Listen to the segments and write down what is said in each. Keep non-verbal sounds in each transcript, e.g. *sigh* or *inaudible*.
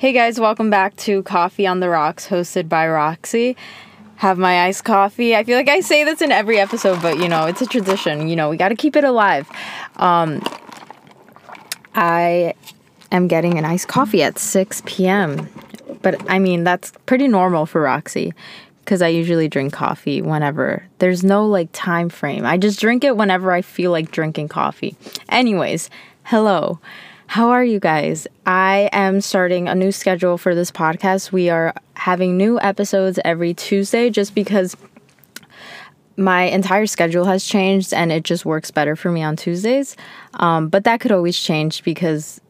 Hey guys, welcome back to Coffee on the Rocks, hosted by Roxy. Have my iced coffee. I feel like I say this in every episode, but you know, it's a tradition. You know, we got to keep it alive. Um, I am getting an iced coffee at 6 p.m. But I mean, that's pretty normal for Roxy because I usually drink coffee whenever. There's no like time frame. I just drink it whenever I feel like drinking coffee. Anyways, hello. How are you guys? I am starting a new schedule for this podcast. We are having new episodes every Tuesday just because my entire schedule has changed and it just works better for me on Tuesdays. Um, but that could always change because,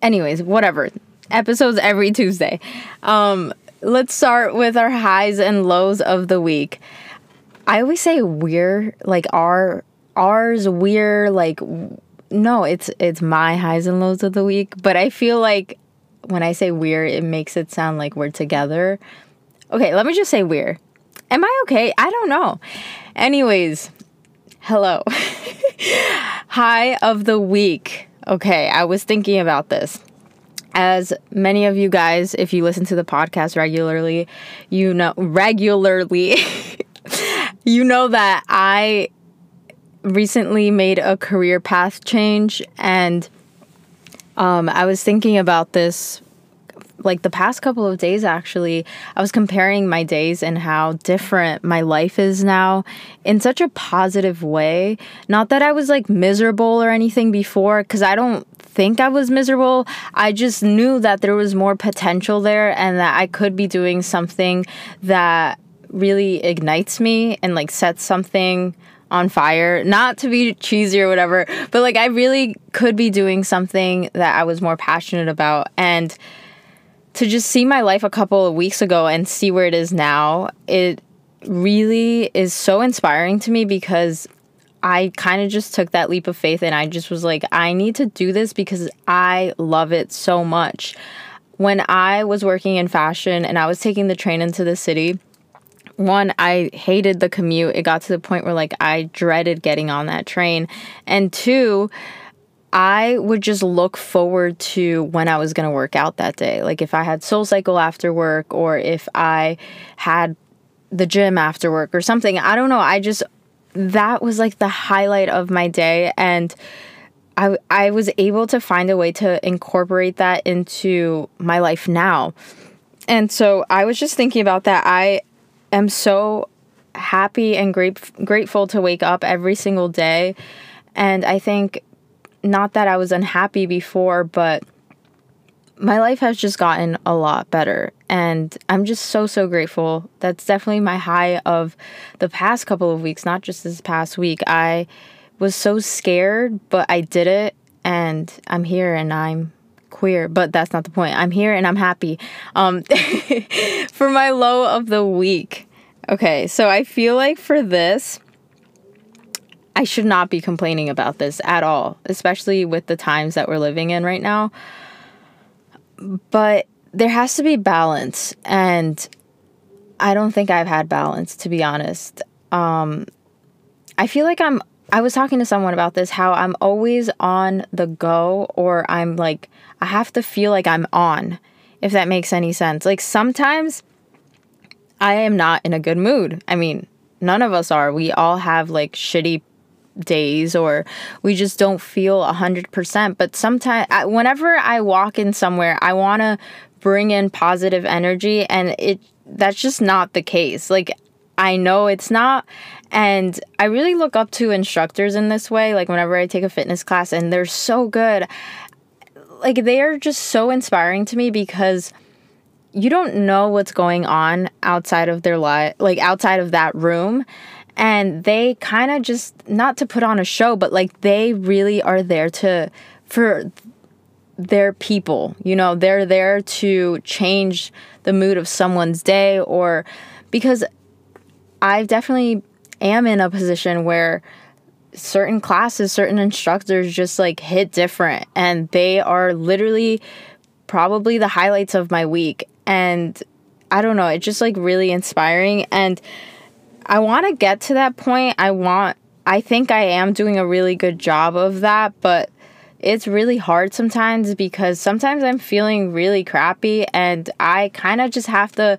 anyways, whatever. Episodes every Tuesday. Um, let's start with our highs and lows of the week. I always say we're like our ours we're like no, it's it's my highs and lows of the week, but I feel like when I say we're, it makes it sound like we're together. Okay, let me just say we're. Am I okay? I don't know. Anyways, hello. *laughs* High of the week. Okay, I was thinking about this. As many of you guys, if you listen to the podcast regularly, you know regularly *laughs* you know that I recently made a career path change and um, I was thinking about this like the past couple of days actually. I was comparing my days and how different my life is now in such a positive way. Not that i was like miserable or anything before because i don't think i was miserable. I just knew that there was more potential there and that i could be doing something that really ignites me and like sets something on fire. Not to be cheesy or whatever, but like I really could be doing something that I was more passionate about. And to just see my life a couple of weeks ago and see where it is now, it really is so inspiring to me because I kind of just took that leap of faith and I just was like, I need to do this because I love it so much. When I was working in fashion and I was taking the train into the city, one, I hated the commute. It got to the point where like I dreaded getting on that train. And two, I would just look forward to when I was going to work out that day. Like if I had Soul Cycle after work or if I had the gym after work or something. I don't know. I just that was like the highlight of my day and I I was able to find a way to incorporate that into my life now. And so I was just thinking about that. I am so happy and great, grateful to wake up every single day. And I think not that I was unhappy before, but my life has just gotten a lot better. And I'm just so, so grateful. That's definitely my high of the past couple of weeks, not just this past week. I was so scared, but I did it. And I'm here and I'm queer, but that's not the point. I'm here and I'm happy. Um, *laughs* for my low of the week. Okay, so I feel like for this, I should not be complaining about this at all, especially with the times that we're living in right now. But there has to be balance, and I don't think I've had balance, to be honest. Um, I feel like I'm I was talking to someone about this how I'm always on the go or I'm like I have to feel like I'm on if that makes any sense. Like sometimes I am not in a good mood. I mean, none of us are. We all have like shitty days or we just don't feel 100%, but sometimes whenever I walk in somewhere, I want to bring in positive energy and it that's just not the case. Like I know it's not. And I really look up to instructors in this way. Like, whenever I take a fitness class, and they're so good. Like, they are just so inspiring to me because you don't know what's going on outside of their life, like outside of that room. And they kind of just, not to put on a show, but like they really are there to, for their people. You know, they're there to change the mood of someone's day or because I've definitely am in a position where certain classes, certain instructors just like hit different and they are literally probably the highlights of my week. And I don't know, it's just like really inspiring. And I want to get to that point. I want, I think I am doing a really good job of that, but it's really hard sometimes because sometimes I'm feeling really crappy and I kind of just have to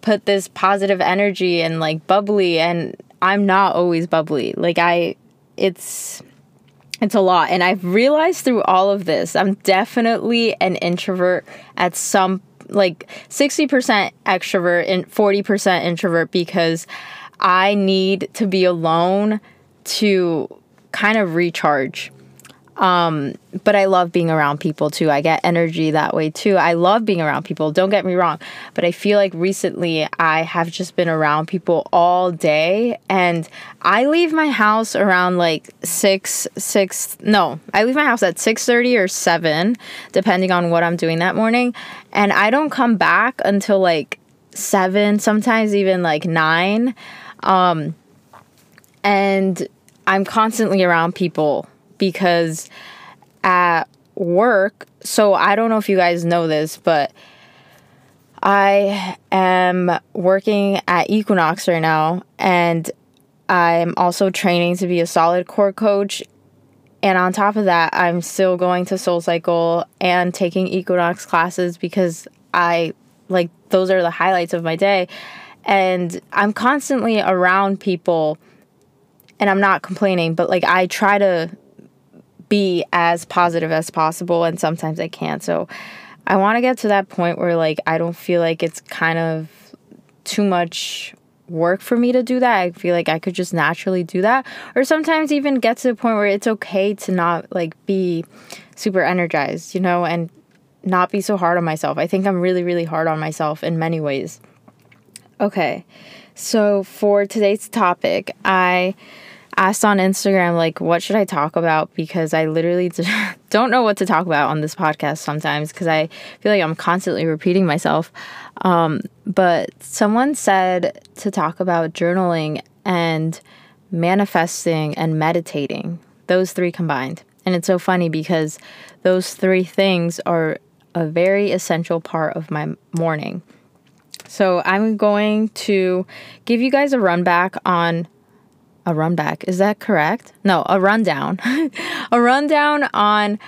put this positive energy and like bubbly and I'm not always bubbly. Like I it's it's a lot and I've realized through all of this I'm definitely an introvert at some like 60% extrovert and 40% introvert because I need to be alone to kind of recharge. Um, but I love being around people too. I get energy that way too. I love being around people. Don't get me wrong, but I feel like recently I have just been around people all day and I leave my house around like 6 6 no, I leave my house at 6:30 or 7 depending on what I'm doing that morning and I don't come back until like 7, sometimes even like 9. Um and I'm constantly around people because at work, so I don't know if you guys know this, but I am working at Equinox right now and I'm also training to be a solid core coach. And on top of that, I'm still going to Soul Cycle and taking Equinox classes because I like those are the highlights of my day. And I'm constantly around people and I'm not complaining, but like I try to be as positive as possible and sometimes I can't. So I want to get to that point where like I don't feel like it's kind of too much work for me to do that. I feel like I could just naturally do that or sometimes even get to the point where it's okay to not like be super energized, you know, and not be so hard on myself. I think I'm really really hard on myself in many ways. Okay. So for today's topic, I asked on Instagram, like, what should I talk about? Because I literally *laughs* don't know what to talk about on this podcast sometimes because I feel like I'm constantly repeating myself. Um, but someone said to talk about journaling and manifesting and meditating, those three combined. And it's so funny because those three things are a very essential part of my morning. So I'm going to give you guys a run back on a run back. Is that correct? No, a rundown. *laughs* a rundown on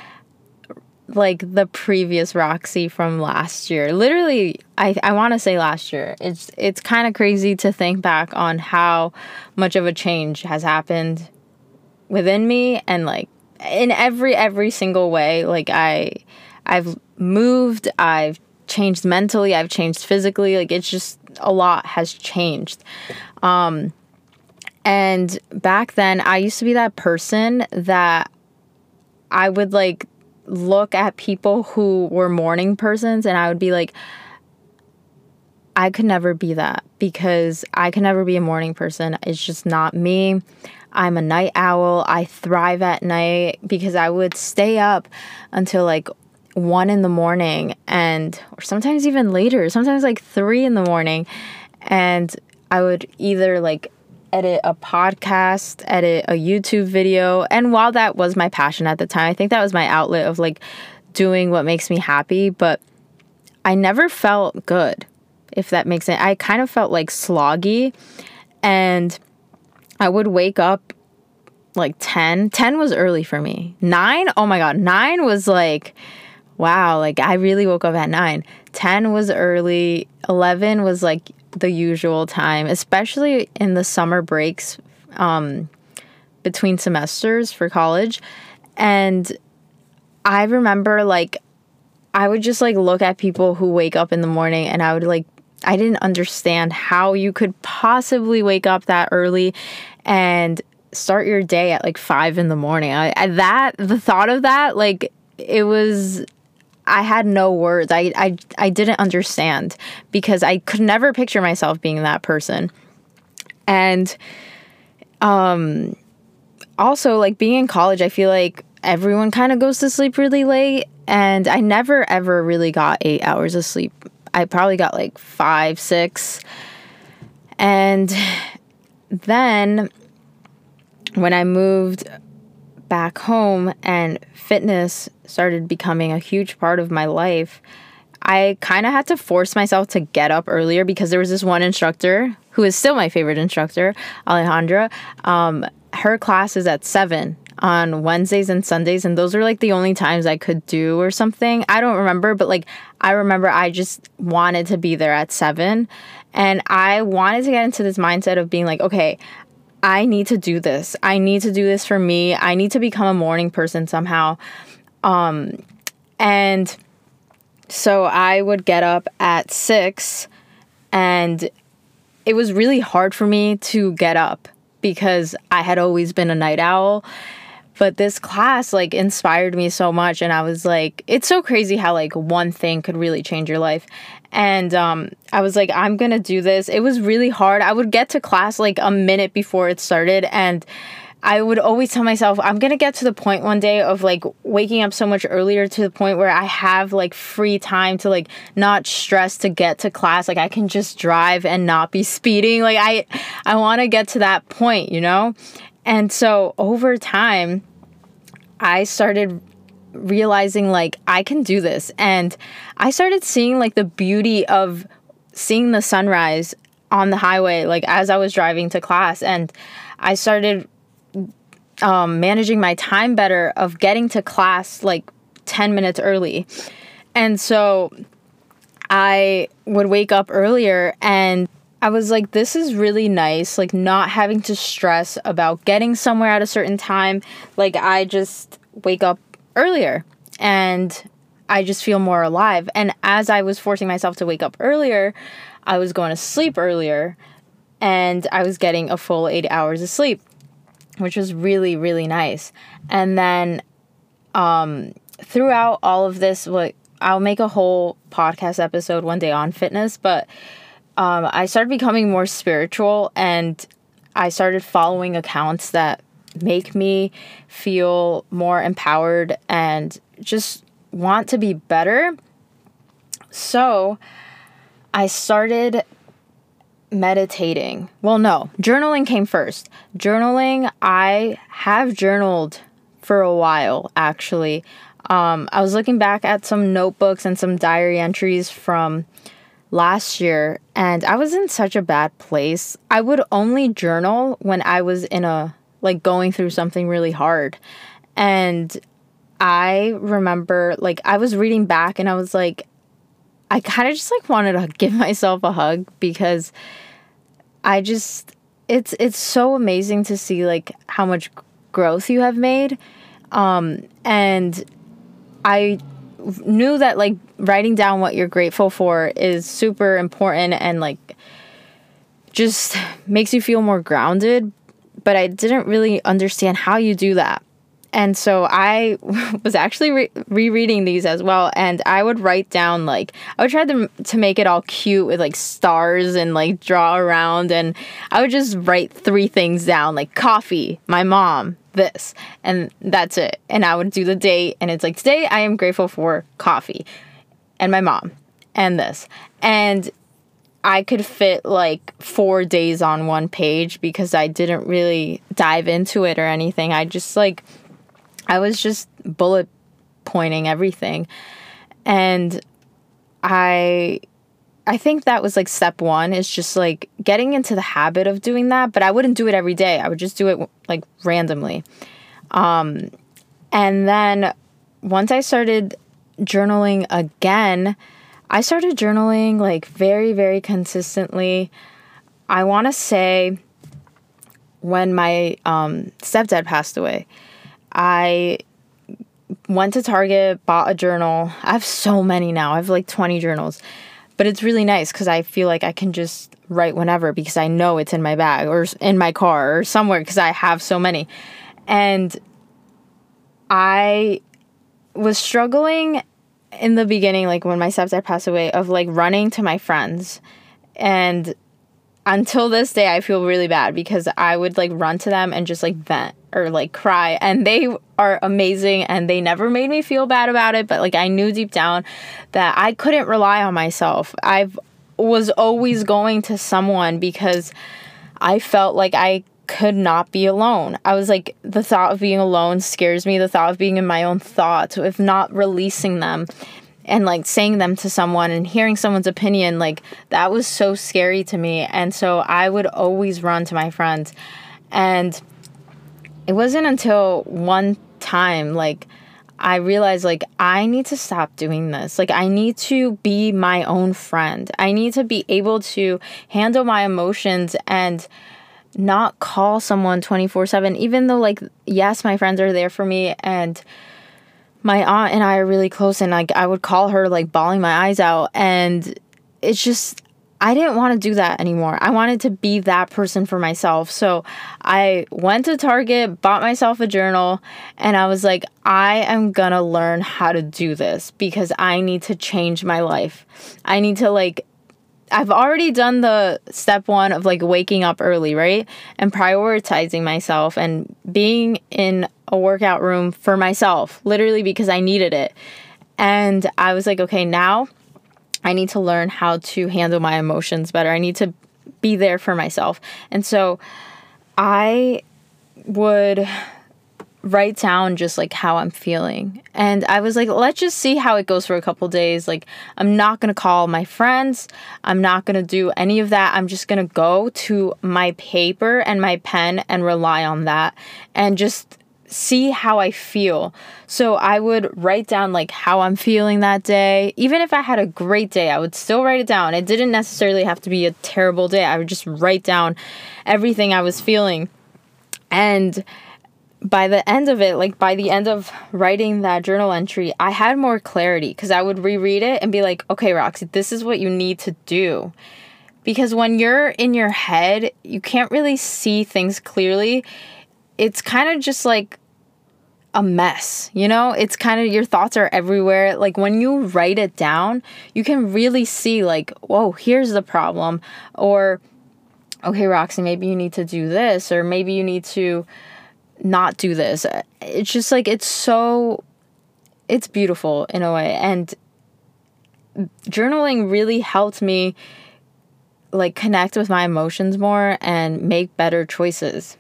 like the previous Roxy from last year. Literally, I I want to say last year. It's it's kind of crazy to think back on how much of a change has happened within me and like in every every single way. Like I I've moved, I've changed mentally, I've changed physically. Like it's just a lot has changed. Um and back then, I used to be that person that I would like look at people who were morning persons and I would be like, I could never be that because I could never be a morning person. It's just not me. I'm a night owl. I thrive at night because I would stay up until like one in the morning and or sometimes even later, sometimes like three in the morning. And I would either like edit a podcast, edit a YouTube video. And while that was my passion at the time, I think that was my outlet of like doing what makes me happy, but I never felt good, if that makes sense. I kind of felt like sloggy and I would wake up like 10. 10 was early for me. 9, oh my god, 9 was like wow, like I really woke up at 9. 10 was early, 11 was like the usual time, especially in the summer breaks um, between semesters for college. And I remember like I would just like look at people who wake up in the morning and I would like I didn't understand how you could possibly wake up that early and start your day at like five in the morning. I, I, that the thought of that like it was I had no words. I, I, I didn't understand because I could never picture myself being that person. And um, also, like being in college, I feel like everyone kind of goes to sleep really late. And I never ever really got eight hours of sleep. I probably got like five, six. And then when I moved back home and fitness started becoming a huge part of my life, I kind of had to force myself to get up earlier because there was this one instructor who is still my favorite instructor, Alejandra. Um, her class is at seven. on Wednesdays and Sundays. And those were like the only times I could do or something. I don't remember, but like I remember I just wanted to be there at seven. And I wanted to get into this mindset of being like, okay, I need to do this. I need to do this for me. I need to become a morning person somehow. Um, and so I would get up at six, and it was really hard for me to get up because I had always been a night owl. But this class like inspired me so much and I was like it's so crazy how like one thing could really change your life. And um I was like I'm to do this. It was really hard. I would get to class like a minute before it started and I would always tell myself I'm going to get to the point one day of like waking up so much earlier to the point where I have like free time to like not stress to get to class. Like I can just drive and not be *laughs* speeding. Like I I want to get to that point, you know? And so over time I started realizing like I can do this. And I started seeing like the beauty of seeing the sunrise on the highway like as I was driving to class. And I started um, managing my time better of getting to class like 10 minutes early. And so I would wake up earlier and I was like, this is really nice, like not having to stress about getting somewhere at a certain time. Like, I just wake up earlier and I just feel more alive. And as I was forcing myself to wake up earlier, I was going to sleep earlier and I was getting a full eight hours of sleep which was really really nice. And then um, throughout all of this, what I'll make a whole podcast episode one day on fitness, but um, I started becoming more spiritual and I started following accounts that make me feel more empowered and just want to be better. So I started meditating. Well, no, journaling came first. Journaling, I have journaled for a while actually. Um, I was looking back at some notebooks and some diary entries from last year, and I was in such a bad place. I would only journal when I was in a like going through something really hard. And I remember like I was reading back and I was like, I kind of just like wanted to *laughs* give myself a hug because I just it's it's so amazing to see like how much growth you have made. Um and I knew that like writing down what you're grateful for is super important and like just makes you feel more grounded but I didn't really understand how you do that and so I *laughs* was actually re- rereading these as well, and I would write down like I would try to to make it all cute with like stars and like draw around, and I would just write three things down like coffee, my mom, this, and that's it. And I would do the date, and it's like today I am grateful for coffee, and my mom, and this, and I could fit like four days on one page because I didn't really dive into it or anything. I just like I was just bullet pointing everything. And I I think that was like step 1 is just like getting into the habit of doing that, but I wouldn't do it every day. I would just do it like randomly. Um and then once I started journaling again, I started journaling like very very consistently. I want to say when my um, stepdad passed away. I went to Target, bought a journal. I have so many now. I have like 20 journals. But it's really nice because I feel like I can just write whenever because I know it's in my bag or in my car or somewhere because I have so many. And I was struggling in the beginning, like when my stepdad passed away, of like running to my friends. And until this day, I feel really bad because I would like run to them and just like vent or like cry and they are amazing and they never made me feel bad about it but like I knew deep down that I couldn't rely on myself. I was always going to someone because I felt like I could not be alone. I was like the thought of being alone scares me, the thought of being in my own thoughts, if not releasing them and like saying them to someone and hearing someone's opinion like that was so scary to me and so I would always run to my friends and it wasn't until one time like I realized like I need to stop doing this. Like I need to be my own friend. I need to be able to handle my emotions and not call someone 24/7 even though like yes, my friends are there for me and my aunt and I are really close and like I would call her like bawling my eyes out and it's just I didn't want to do that anymore. I wanted to be that person for myself. So I went to Target, bought myself a journal, and I was like, I am gonna learn how to do this because I need to change my life. I need to like I've already done the step one of like waking up early, right? And prioritizing myself and being in a workout room for myself, literally because I needed it. And I was like, okay, now I need to learn how to handle my emotions better. I need to be there for myself. And so I would write down just like how I'm feeling. And I was like, let's just see how it goes for a couple days. Like, I'm not to call my friends. I'm not to do any of that. I'm just to go to my paper and my pen and rely on that and just see how I feel. So I would write down like how I'm feeling that day. Even if I had a great day, I would still write it down. It didn't necessarily have to be a terrible day. I would just write down everything I was feeling. And by the end of it, like by the end of writing that journal entry, I had more clarity because I would reread it and be like, okay, Roxy, this is what you need to do. Because when you're in your head, you can't really see things clearly it's kind of just like a mess, you know? It's kind of your thoughts are everywhere. Like when you write it down, you can really see, like, whoa, here's the problem. Or, okay, Roxy, maybe you need to do this, or maybe you need to not do this. It's just like, it's so, it's beautiful in a way. And journaling really helped me like connect with my emotions more and make better choices.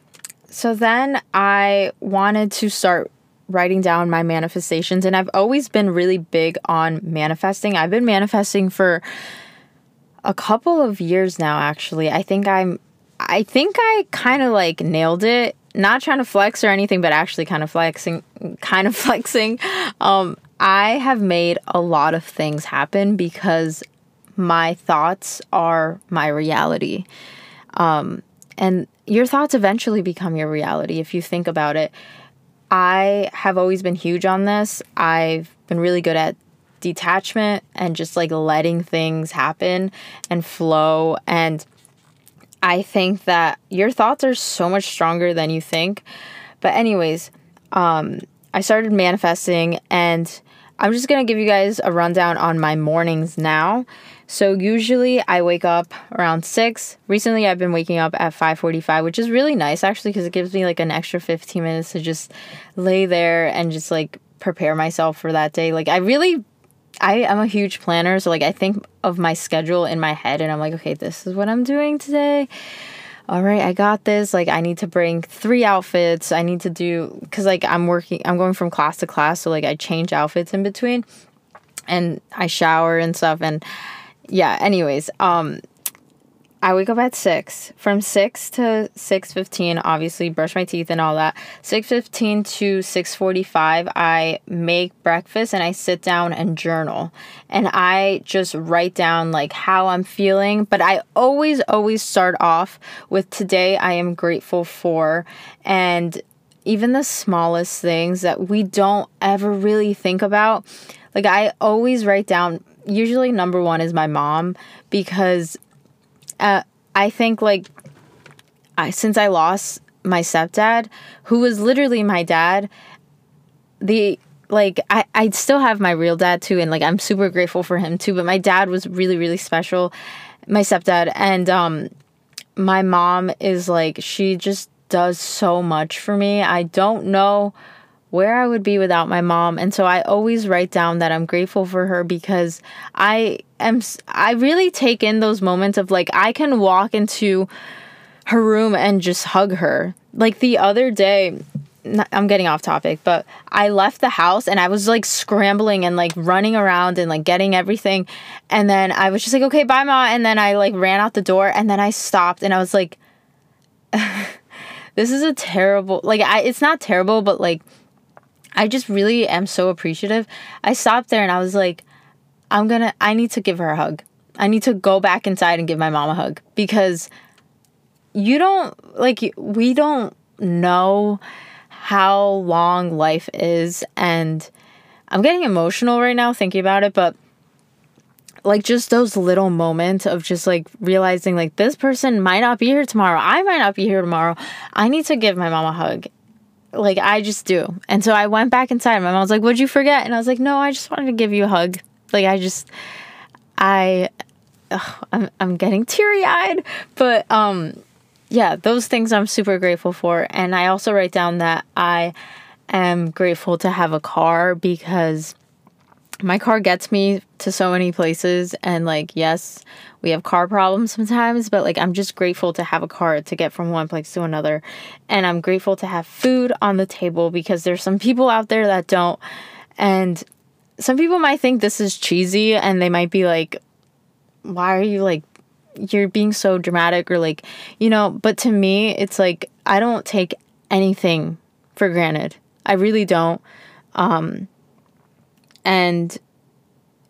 So then I wanted to start writing down my manifestations and I've always been really big on manifesting. I've been manifesting for a couple of years now actually. I think I'm I think I kind of like nailed it. Not trying to flex or anything, but actually kind of flexing kind of *laughs* flexing. Um I have made a lot of things happen because my thoughts are my reality. Um and your thoughts eventually become your reality if you think about it. I have always been huge on this. I've been really good at detachment and just like letting things happen and flow. And I think that your thoughts are so much stronger than you think. But, anyways, um, I started manifesting and I'm just gonna give you guys a rundown on my mornings now. So usually I wake up around 6. Recently I've been waking up at 5:45, which is really nice actually because it gives me like an extra 15 minutes to just lay there and just like prepare myself for that day. Like I really I am a huge planner, so like I think of my schedule in my head and I'm like, okay, this is what I'm doing today. All right, I got this. Like I need to bring 3 outfits. I need to do cuz like I'm working I'm going from class to class, so like I change outfits in between and I shower and stuff and yeah, anyways, um I wake up at 6. From 6 to 6:15, obviously brush my teeth and all that. 6:15 to 6:45, I make breakfast and I sit down and journal. And I just write down like how I'm feeling, but I always always start off with today I am grateful for and even the smallest things that we don't ever really think about. Like I always write down usually number one is my mom because uh, I think like I since I lost my stepdad, who was literally my dad, the like I, I still have my real dad too and like I'm super grateful for him too, but my dad was really, really special. My stepdad and um my mom is like she just does so much for me. I don't know where I would be without my mom. And so I always write down that I'm grateful for her because I am I really take in those moments of like I can walk into her room and just hug her. Like the other day, I'm getting off topic, but I left the house and I was like scrambling and like running around and like getting everything. And then I was just like, okay, bye, Ma. And then I like ran out the door and then I stopped and I was like, *laughs* this is a terrible like I it's not terrible, but like I just really am so appreciative. I stopped there and I was like, I'm gonna I need to give her a hug. I need to go back inside and give my mom a hug because you don't like we don't know how long life is and I'm getting emotional right now thinking about it, but like just those little moments of just like realizing like this person might not be here tomorrow. I might not be here tomorrow. I need to give my mom a hug. Like I just do. And so I went back inside. My mom was like, "What'd you forget?" And I was like, "No, I just wanted to give you a hug." Like I just I ugh, I'm I'm getting teary-eyed, but um yeah, those things I'm super grateful for. And I also write down that I am grateful to have a car because my car gets me to so many places. And, like, yes, we have car problems sometimes, but like, I'm just grateful to have a car to get from one place to another. And I'm grateful to have food on the table because there's some people out there that don't. And some people might think this is cheesy and they might be like, why are you like you're being so dramatic or like you know but to me it's like i don't take anything for granted i really don't um and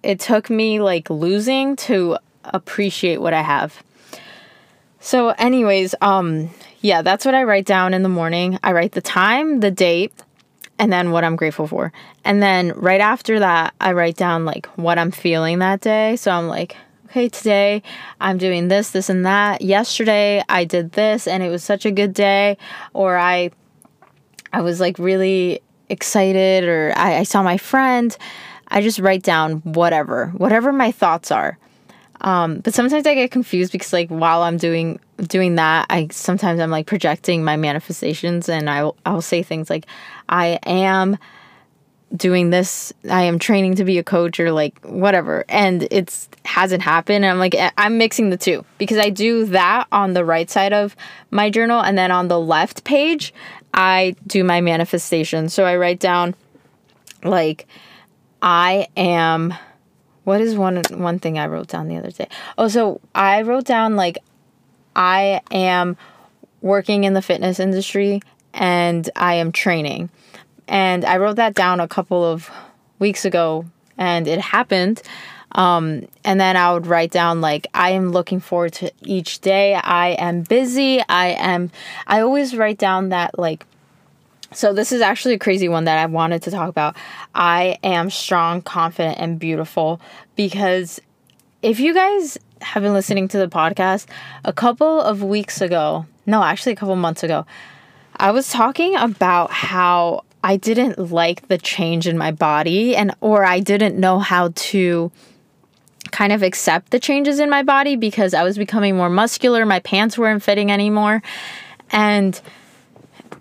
it took me like losing to appreciate what i have so anyways um yeah that's what i write down in the morning i write the time the date and then what i'm grateful for and then right after that i write down like what i'm feeling that day so i'm like okay, today I'm doing this, this, and that. Yesterday I did this and it was such a good day. Or I, I was like really excited, or I, I saw my friend. I just write down whatever, whatever my thoughts are. Um, but sometimes I get confused because like while I'm doing doing that, I sometimes I'm like projecting my manifestations and I will, I will say things like I am doing this. I am training to be a coach or like whatever. And it's hasn't happened. And i'm like i'm mixing the two because i do that on the right side of my journal and then on the left page i do my manifestation so i write down like i am what is one one thing i wrote down the other day oh so i wrote down like i am working in the fitness industry and i am training and I wrote that down a couple of weeks ago and it happened. Um, and then I would write down like I am looking forward to each day. I am busy. I am I always write down that like so this is actually a crazy one that I wanted to talk about. I am strong, confident and beautiful because if you guys have been listening to the podcast a couple of weeks ago, no, actually a couple months ago, I was talking about how I didn't like the change in my body and or I didn't know how to kind of accept the changes in my body because I was becoming more muscular, my pants weren't fitting anymore. And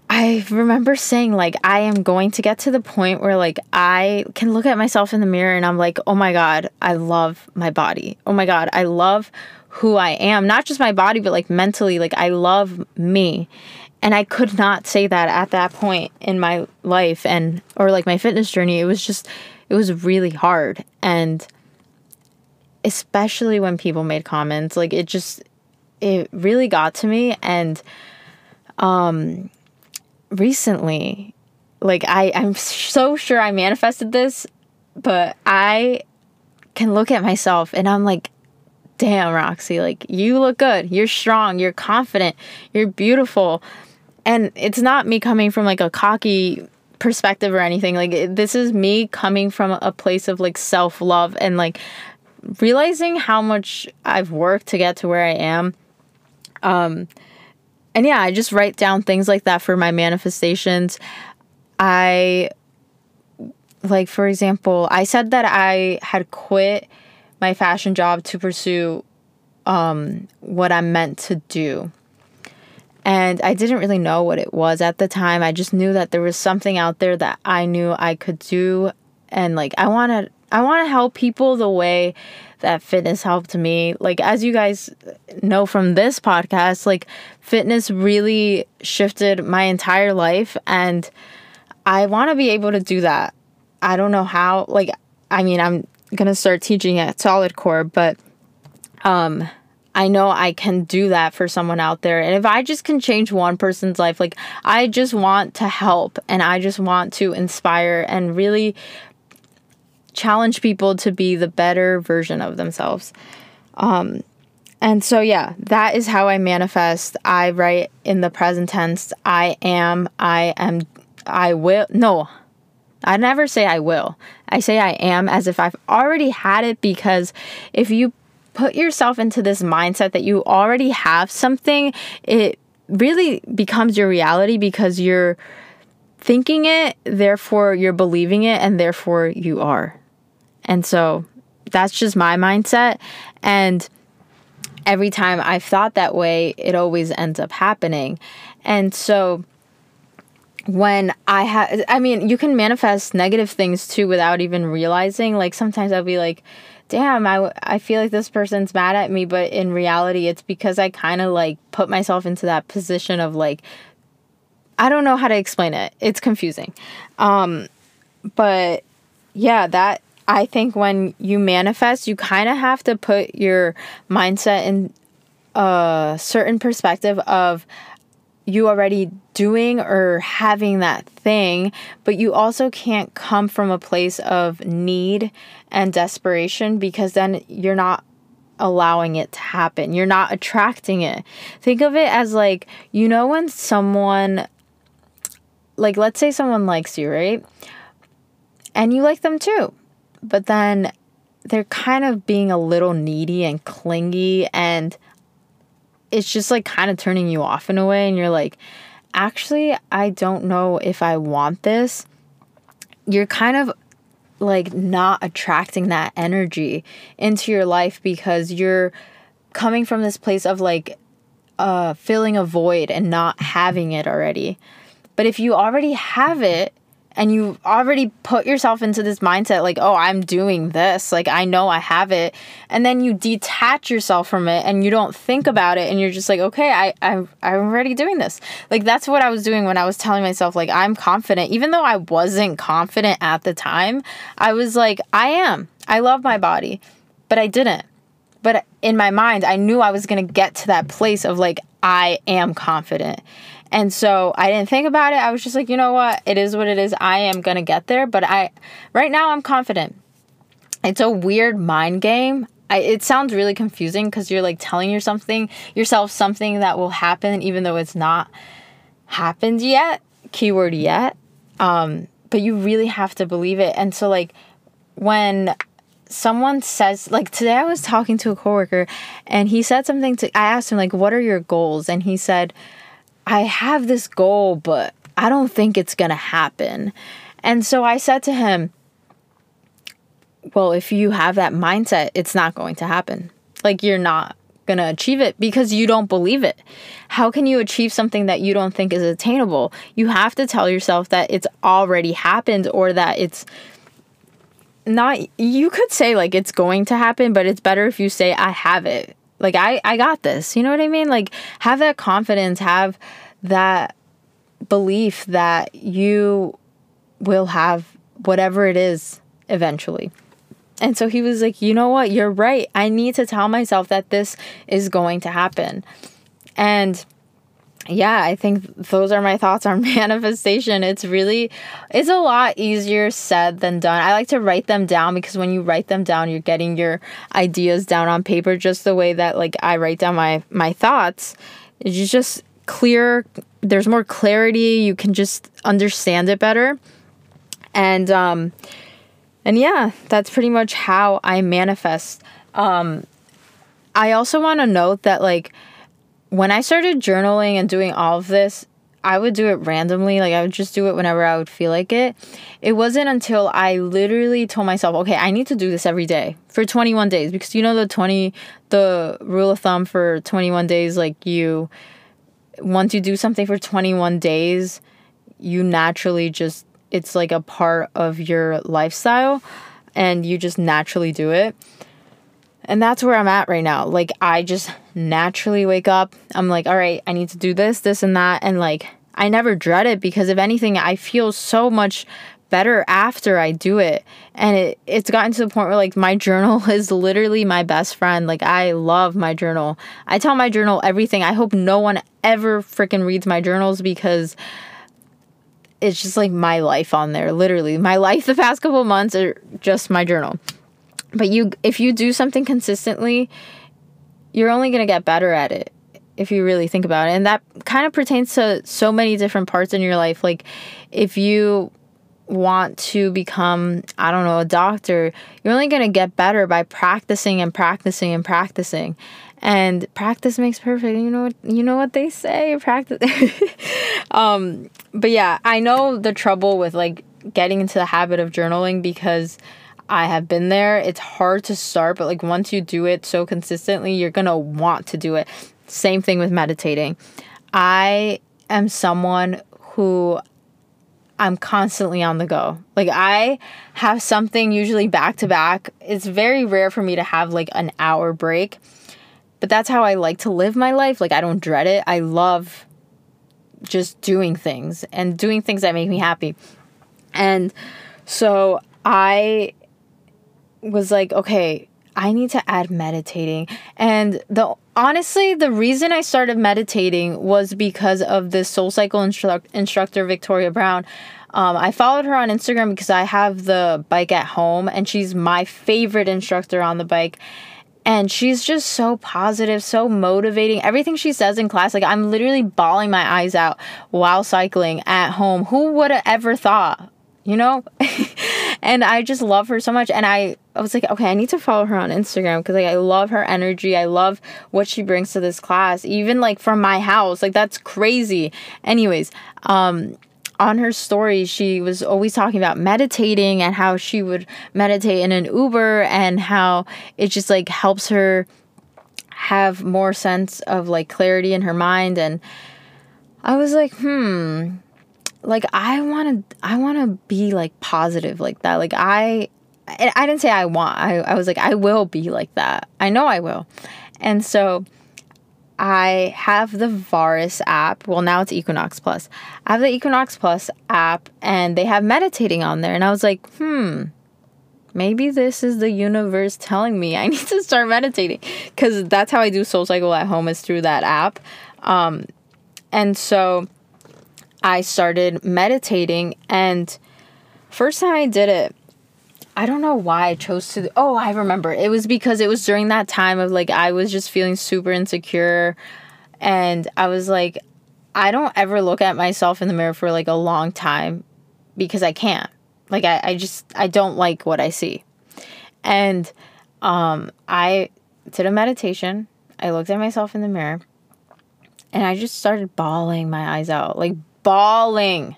I remember saying like I am going to get to the point where like I can look at myself in the mirror and I'm like, "Oh my god, I love my body. Oh my god, I love who I am, not just my body but like mentally, like I love me." and I could not say that at that point in my life and or like my fitness journey. It was just it was really hard and especially when people made comments like it just it really got to me and um recently like I I'm so sure I manifested this but I can look at myself and I'm like damn Roxy like you look good. You're strong. You're confident. You're beautiful. And it's not me coming from like a cocky perspective or anything. Like this is me coming from a place of like self-love and like realizing how much I've worked to get to where I am. Um and yeah I just write down things like that for my manifestations. I like for example I said that I had quit my fashion job to pursue um what I'm meant to do. And I didn't really know what it was at the time. I just knew that there was something out there that I knew I could do. And like I want to I want to help people the way that fitness helped me. Like as you guys know from this podcast, like fitness really shifted my entire life and I want to be able to do that. I don't know how like I mean, I'm going to start teaching at Solid Core, but um I know I can do that for someone out there. And if I just can change one person's life, like I just want to help and I just want to inspire and really challenge people to be the better version of themselves. Um, and so, yeah, that is how I manifest. I write in the present tense I am, I am, I will. No, I never say I will. I say I am as if I've already had it because if you put yourself into this mindset that you already have something, it really becomes your reality because you're thinking it, therefore you're believing it, and therefore you are. And so that's just my mindset. And every time I've thought that way, it always ends up happening. And so when I have, I mean, you can manifest negative things too without even realizing. Like sometimes I'll be like, damn, I, I feel like this person's mad at me, but in reality, it's because I kind of like put myself into that position of like, I don't know how to explain it. It's confusing. Um, but yeah, that I think when you manifest, you kind of have to put your mindset in a certain perspective of you already doing or having that thing, but you also can't come from a place of need and desperation because then you're not allowing it to happen. You're not attracting it. Think of it as like, you know, when someone, like, let's say someone likes you, right? And you like them too, but then they're kind of being a little needy and clingy and it's just like kind of turning you off in a way and you're like actually I don't know if I want this. You're kind of like not attracting that energy into your life because you're coming from this place of like uh filling a void and not having it already. But if you already have it and you already put yourself into this mindset like oh i'm doing this. Like i know i have it. And then you detach yourself from it and you don't think about it and you're just like okay i, I i'm already doing this. Like that's what i was doing when i was telling myself like i'm confident. Even though i wasn't confident at the time i was like i am. I love my body. But i didn't. But in my mind i knew i was going to get to that place of like i am confident and so I didn't think about it. I was just like, you know what? It is what it is. I am going to get there, but I right now I'm confident. It's a weird mind game. I, it sounds really confusing because you're like telling you something yourself something that will happen even though it's not happened yet. Keyword yet. Um, but you really have to believe it. And so like when someone says like today I was talking to a coworker and he said something to I asked him like what are your goals and he said I have this goal, but I don't think it's going to happen. And so I said to him, Well, if you have that mindset, it's not going to happen. Like, you're not going to achieve it because you don't believe it. How can you achieve something that you don't think is attainable? You have to tell yourself that it's already happened or that it's not you could say like it's going to happen, but it's better if you say I have it like I I got this. You know what I mean? Like have that confidence, have that belief that you will have whatever it is eventually. And so he was like, "You know what? You're right. I need to tell myself that this is going to happen." And yeah, I think those are my thoughts on *laughs* manifestation. It's really it's a lot easier said than done. I like to write them down because when you write them down, you're getting your ideas down on paper just the way that like I write down my my thoughts. It's just clear there's more clarity, you can just understand it better. And um and yeah, that's pretty much how I manifest. Um I also want to note that like when I started journaling and doing all of this, I would do it randomly. Like I would just do it whenever I would feel like it. It wasn't until I literally told myself, okay, I need to do this every day for 21 days because you know the 20 the rule of thumb for 21 days like you once you do something for 21 days, you naturally just it's like a part of your lifestyle and you just naturally do it. And that's where I'm at right now. Like, I just naturally wake up. I'm like, all right, I need to do this, this, and that. And like, I never dread it because if anything, I feel so much better after I do it. And it, it's gotten to the point where like my journal *laughs* is literally my best friend. Like I love my journal. I tell my journal everything. I hope no one ever freaking reads my journals because it's just like my life on there. Literally. My life the past couple months are just my journal. But you if you do something consistently, you're only going to get better at it if you really think about it. And that kind of pertains to so many different parts in your life. Like if you want to become, I don't know, a doctor, you're only going to get better by practicing and practicing and practicing. And practice makes perfect. You know what you know what they say, practice. *laughs* um but yeah, I know the trouble with like getting into the habit of journaling because I have been there. It's hard to start, but like once you do it so consistently, you're going to want to do it. Same thing with meditating. I am someone who I'm constantly on the go. Like I have something usually back to back. It's very rare for me to have like an hour break. But that's how I like to live my life. Like I don't dread it. I love just doing things and doing things that make me happy. And so I was like, okay, I need to add meditating. And the honestly, the reason I started meditating was because of the Soul Cycle instru- instructor Victoria Brown. Um, I followed her on Instagram because I have the bike at home, and she's my favorite instructor on the bike. And she's just so positive, so motivating. Everything she says in class, like I'm literally bawling my eyes out while cycling at home. Who would have ever thought? You know? *laughs* and I just love her so much. And I, I was like, okay, I need to follow her on Instagram because like I love her energy. I love what she brings to this class, even like from my house. Like that's crazy. Anyways, um, on her story, she was always talking about meditating and how she would meditate in an Uber and how it just like helps her have more sense of like clarity in her mind. And I was like, hmm, like I want to, I want to be like positive like that. Like I, I didn't say I want, I, I was like, I will be like that. I know I will. And so, I have the Variis app. Well, now it's Equinox Plus. I have the Equinox Plus app and they have meditating on there. And I was like, hmm, maybe this is the universe telling me I *laughs* need to start meditating. Because that's how I do Soul Cycle at home is through that app. Um, and so I started meditating. And first time I did it, I don't know why I chose to. Oh, I remember. It was because it was during that time of like I was just feeling super insecure and I was like I don't ever look at myself in the mirror for like a long time because I can't. Like I, I just I don't like what I see. And um I did a meditation. I looked at myself in the mirror and I just started bawling my eyes out. Like bawling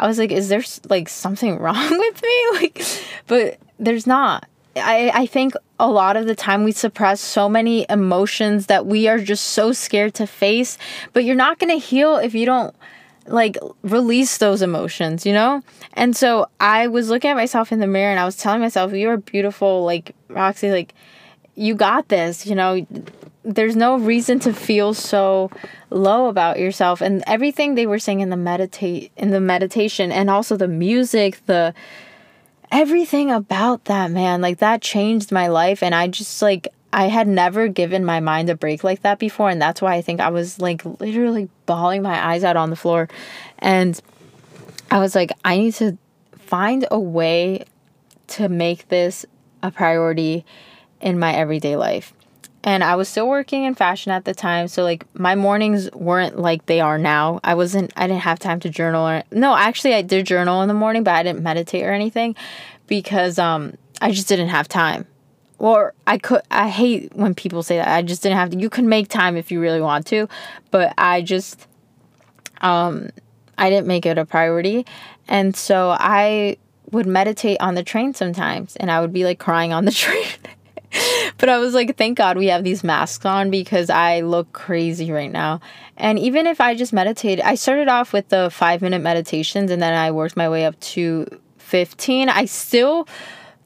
I was like, is there like something *laughs* wrong with me? *laughs* Like, but there's not. I, I think a lot of the time we suppress so many emotions that we are just so scared to face, but you're not going to heal if you don't like release those emotions, you know? And so I was looking at myself in the mirror and I was telling myself, you're beautiful, like Roxy, like you got this, you know? There's no reason to feel so low about yourself. And everything they were saying in the meditate in the meditation and also the music the everything about that man like that changed my life. And i just like i had never given my mind a break like that before. And that's why i think i was like literally bawling my eyes out on the floor. And i was like i need to find a way to make this a priority in my everyday life and I was still working in fashion at the time. So like my mornings weren't like they are now. I wasn't I didn't have time to journal or no, actually I did journal in the morning, but I didn't meditate or anything because um I just didn't have time. Or I could I hate when people say that. I just didn't have to. You can make time if you really want to, but I just um I didn't make it a priority. And so I would meditate on the train sometimes and I would be like crying on the *laughs* train. *laughs* but I was like, thank God we have these masks on because I look crazy right now. And even if I just meditate, I started off with the five minute meditations and then I worked my way up to 15. I still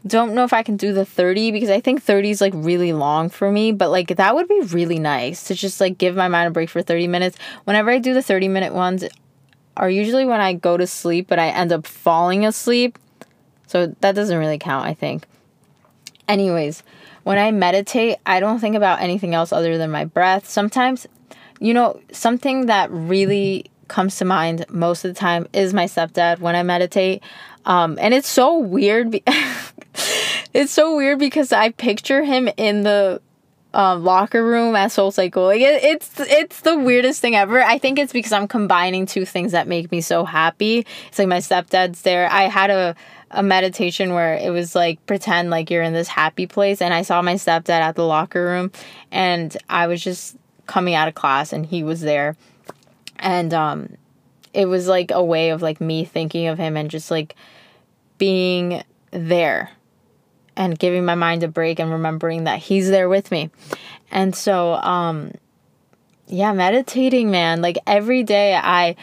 don't know if I can do the 30 because I think 30 is like really long for me, but like that would be really nice to just like give my mind a break for 30 minutes. Whenever I do the 30 minute ones, are usually when I go to sleep, but I end up falling asleep. So that doesn't really count, I think. Anyways, when I meditate, I don't think about anything else other than my breath. Sometimes, you know, something that really comes to mind most of the time is my stepdad when I meditate. Um, and it's so weird. Be- *laughs* it's so weird because I picture him in the um, locker room at Soul Cycle. Like it, it's it's the weirdest thing ever. I think it's because I'm combining two things that make me so happy. It's like my stepdad's there. I had a a meditation where it was like pretend like you're in this happy place and I saw my stepdad at the locker room and I was just coming out of class and he was there. And um it was like a way of like me thinking of him and just like being there and giving my mind a break and remembering that he's there with me. And so um yeah, meditating, man. Like every day I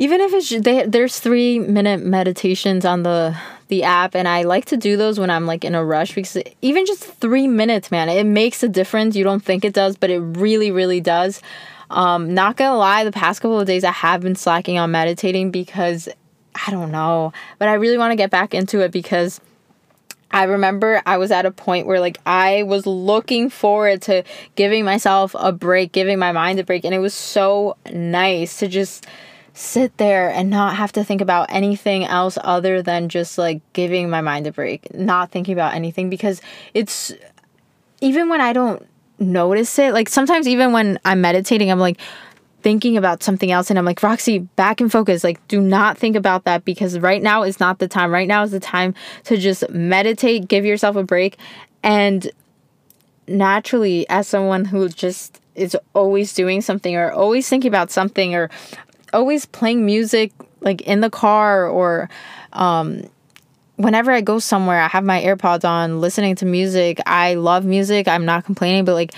even if it's they, there's 3 minute meditations on the the app and I like to do those when I'm like in a rush because even just 3 minutes, man, it makes a difference. You don't think it does, but it really really does. Um not to lie, the past couple of days I have been slacking on meditating because I don't know, but I really want to get back into it because I remember I was at a point where like I was looking forward to giving myself a break, giving my mind a break, and it was so nice to just sit there and not have to think about anything else other than just like giving my mind a break, not thinking about anything because it's even when I don't notice it, like sometimes even when I'm meditating, I'm like thinking about something else and I'm like, Roxy, back in focus. Like, do not think about that because right now is not the time. Right now is the time to just meditate, give yourself a break. And naturally, as someone who just is always doing something or always thinking about something or always playing music like in the car or um whenever I go somewhere, I have my AirPods on, listening to music. I love music. I'm not complaining, but like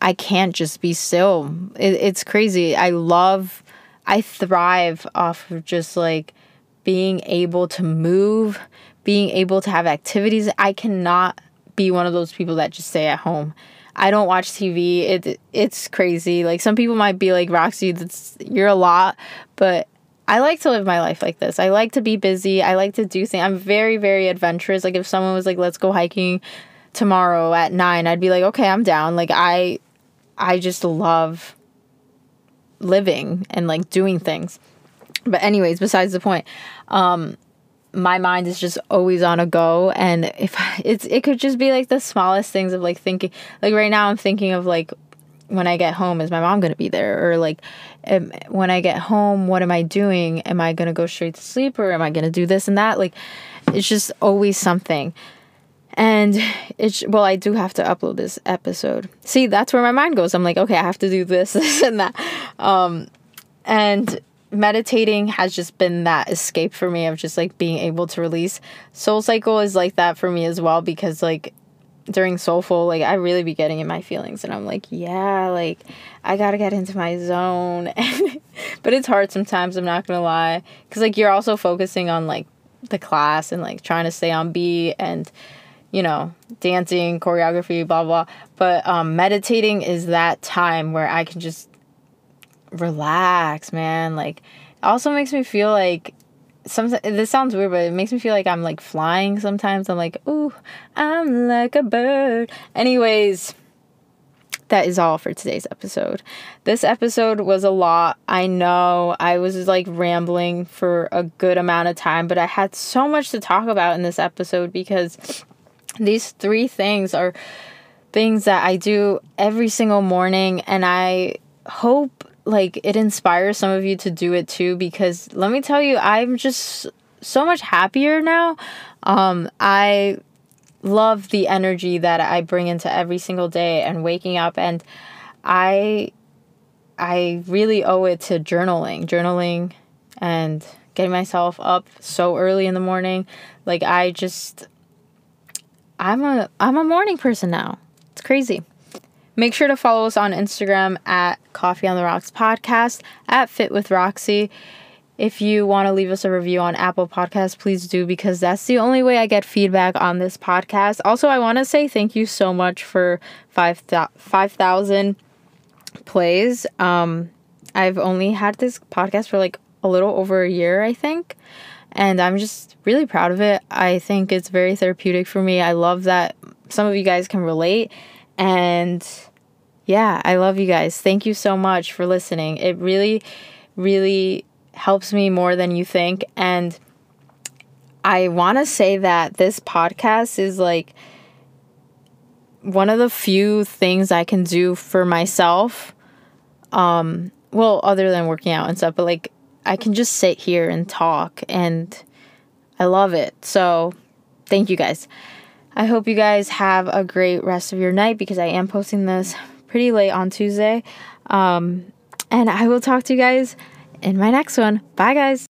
I can't just be still. It, it's crazy. I love, I thrive off of just like being able to move, being able to have activities. I cannot be one of those people that just stay at home. I don't watch TV. It it's crazy. Like some people might be like Roxy, that's you're a lot, but I like to live my life like this. I like to be busy. I like to do things. I'm very very adventurous. Like if someone was like, "Let's go hiking tomorrow at 9." I'd be like, "Okay, I'm down." Like I I just love living and like doing things. But anyways, besides the point, um my mind is just always on a go. And if *laughs* it's it could just be like the smallest things of like thinking like right now I'm thinking of like when I get home is my mom going to be there? Or like am, when I get home what am I doing? Am I going to go straight to sleep or am I going to do this and that? Like it's just always something. And it's well i do have to upload this episode. See that's where my mind goes. I'm like okay i have to do this *laughs* this and that. Um and meditating has just been that escape for me of just like being able to release soul cycle is like that for me as well because like during soulful like i really be getting in my feelings and i'm like yeah like i gotta get into my zone *laughs* but it's hard sometimes i'm not gonna lie because like you're also focusing on like the class and like trying to stay on beat and you know, dancing, choreography, blah blah. But um, meditating is that time where I can just relax, man. Like, also makes me feel like sometimes this sounds weird, but it makes me feel like I'm like flying. Sometimes I'm like, ooh, I'm like a bird. Anyways. That is all for today's episode. This episode was a lot. I know I was like rambling for a good amount of time, but I had so much to talk about in this episode because these three things are things that I do every single morning and I hope like it inspires some of you to do it too because let me tell you I'm just so much happier now. Um I love the energy that I bring into every single day and waking up and I I really owe it to journaling. Journaling and getting myself up so early in the morning. Like I just I'm a I'm a morning person now. It's crazy. Make sure to follow us on Instagram at Coffee on the Rocks Podcast, at Fit with Roxy. If you want to leave us a review on Apple Podcasts, please do because that's the only way I get feedback on this podcast. Also, I want to say thank you so much for 5,000 5, plays. Um, I've only had this podcast for like a little over a year, I think. And I'm just really proud of it. I think it's very therapeutic for me. I love that some of you guys can relate. And yeah, I love you guys. Thank you so much for listening. It really, really helps me more than you think. And I want to say that this podcast is like one of the few things I can do for myself. Um, well, other than working out and stuff, but like I can just sit here and talk and I love it. So, thank you guys. I hope you guys have a great rest of your night because I am posting this pretty late on Tuesday. Um, and I will talk to you guys in my next one. Bye, guys.